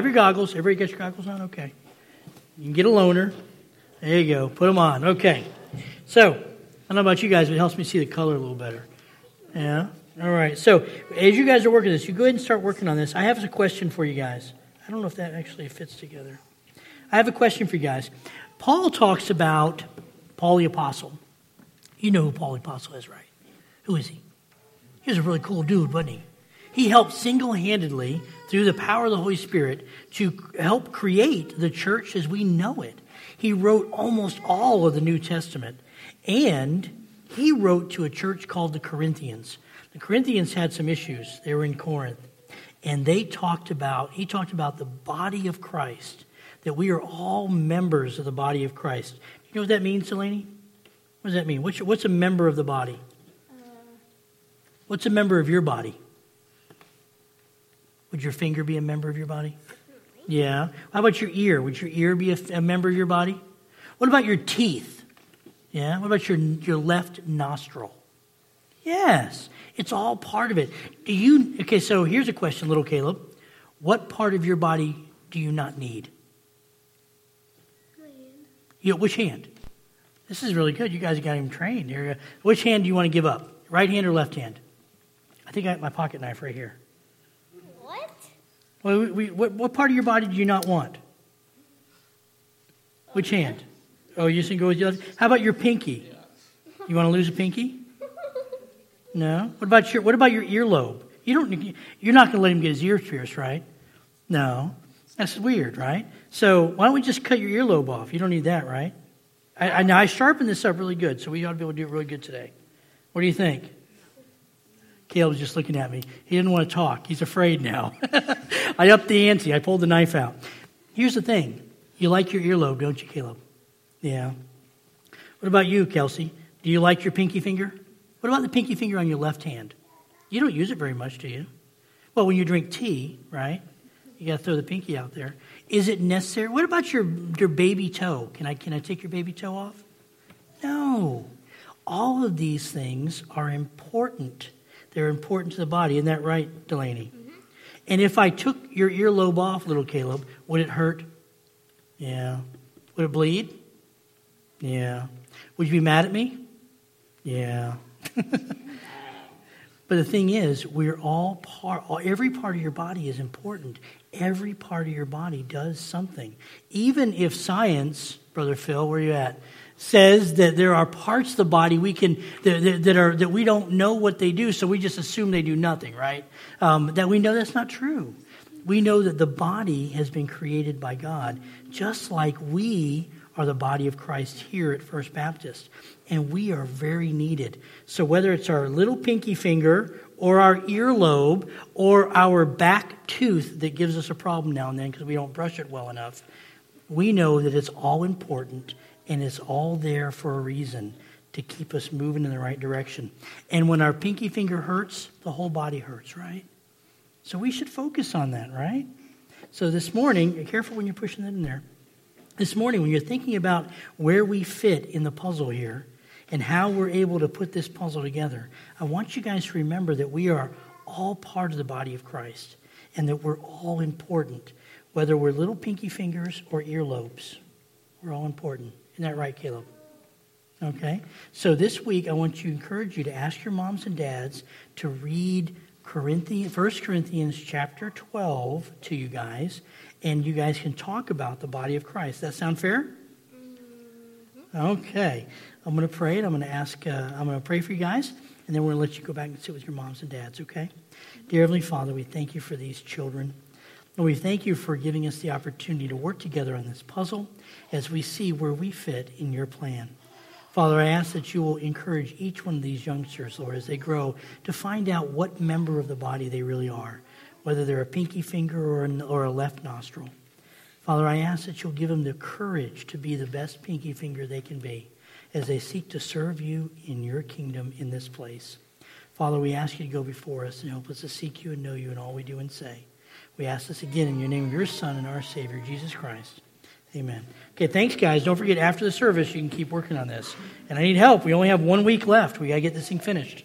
Have your goggles. Everybody got your goggles on? Okay. You can get a loaner. There you go. Put them on. Okay. So, I don't know about you guys, but it helps me see the color a little better. Yeah? All right. So, as you guys are working this, you go ahead and start working on this. I have a question for you guys. I don't know if that actually fits together. I have a question for you guys. Paul talks about Paul the Apostle. You know who Paul the Apostle is, right? Who is he? He was a really cool dude, wasn't he? He helped single handedly, through the power of the Holy Spirit, to help create the church as we know it. He wrote almost all of the New Testament. And he wrote to a church called the Corinthians. The Corinthians had some issues. They were in Corinth and they talked about, he talked about the body of Christ, that we are all members of the body of Christ. You know what that means, Delaney? What does that mean? What's, what's a member of the body? What's a member of your body? Would your finger be a member of your body? Yeah. How about your ear? Would your ear be a, a member of your body? What about your teeth? Yeah. What about your, your left nostril? Yes. It's all part of it. Do you, okay, so here's a question, little Caleb. What part of your body do you not need? Hand. You, which hand? This is really good. You guys got him trained. Here. Which hand do you want to give up? Right hand or left hand? I think I got my pocket knife right here. We, we, what, what part of your body do you not want? Which hand? Oh, you just gonna go with your left? How about your pinky? You want to lose a pinky? No. What about your What about your earlobe? You don't. You're not going to let him get his ears pierced, right? No. That's weird, right? So why don't we just cut your earlobe off? You don't need that, right? I, I, now I sharpened this up really good, so we ought to be able to do it really good today. What do you think? Caleb's just looking at me. He didn't want to talk. He's afraid now. I upped the ante. I pulled the knife out. Here's the thing. You like your earlobe, don't you, Caleb? Yeah. What about you, Kelsey? Do you like your pinky finger? What about the pinky finger on your left hand? You don't use it very much, do you? Well, when you drink tea, right? You got to throw the pinky out there. Is it necessary? What about your, your baby toe? Can I, can I take your baby toe off? No. All of these things are important. They're important to the body. Isn't that right, Delaney? Mm-hmm. And if I took your earlobe off, little Caleb, would it hurt? Yeah. Would it bleed? Yeah. Would you be mad at me? Yeah. but the thing is, we're all part, every part of your body is important. Every part of your body does something. Even if science, Brother Phil, where you at, says that there are parts of the body we can that, that are that we don't know what they do, so we just assume they do nothing, right? Um, that we know that's not true. We know that the body has been created by God, just like we are the body of Christ here at First Baptist and we are very needed. So, whether it's our little pinky finger or our earlobe or our back tooth that gives us a problem now and then because we don't brush it well enough, we know that it's all important and it's all there for a reason to keep us moving in the right direction. And when our pinky finger hurts, the whole body hurts, right? So we should focus on that, right? So this morning, careful when you're pushing that in there. This morning, when you're thinking about where we fit in the puzzle here, and how we're able to put this puzzle together, I want you guys to remember that we are all part of the body of Christ and that we're all important, whether we're little pinky fingers or earlobes. We're all important. Isn't that right, Caleb? Okay? So this week, I want to encourage you to ask your moms and dads to read Corinthians, 1 Corinthians chapter 12 to you guys, and you guys can talk about the body of Christ. That sound fair? Mm-hmm. Okay. I'm going to pray and I'm going to ask, uh, I'm going to pray for you guys, and then we're going to let you go back and sit with your moms and dads, okay? Dear Heavenly Father, we thank you for these children. And we thank you for giving us the opportunity to work together on this puzzle as we see where we fit in your plan. Father, I ask that you will encourage each one of these youngsters, Lord, as they grow, to find out what member of the body they really are, whether they're a pinky finger or, an, or a left nostril. Father, I ask that you'll give them the courage to be the best pinky finger they can be as they seek to serve you in your kingdom in this place. Father, we ask you to go before us and help us to seek you and know you in all we do and say. We ask this again in your name of your Son and our Savior, Jesus Christ. Amen. Okay, thanks, guys. Don't forget, after the service, you can keep working on this. And I need help. We only have one week left. We got to get this thing finished.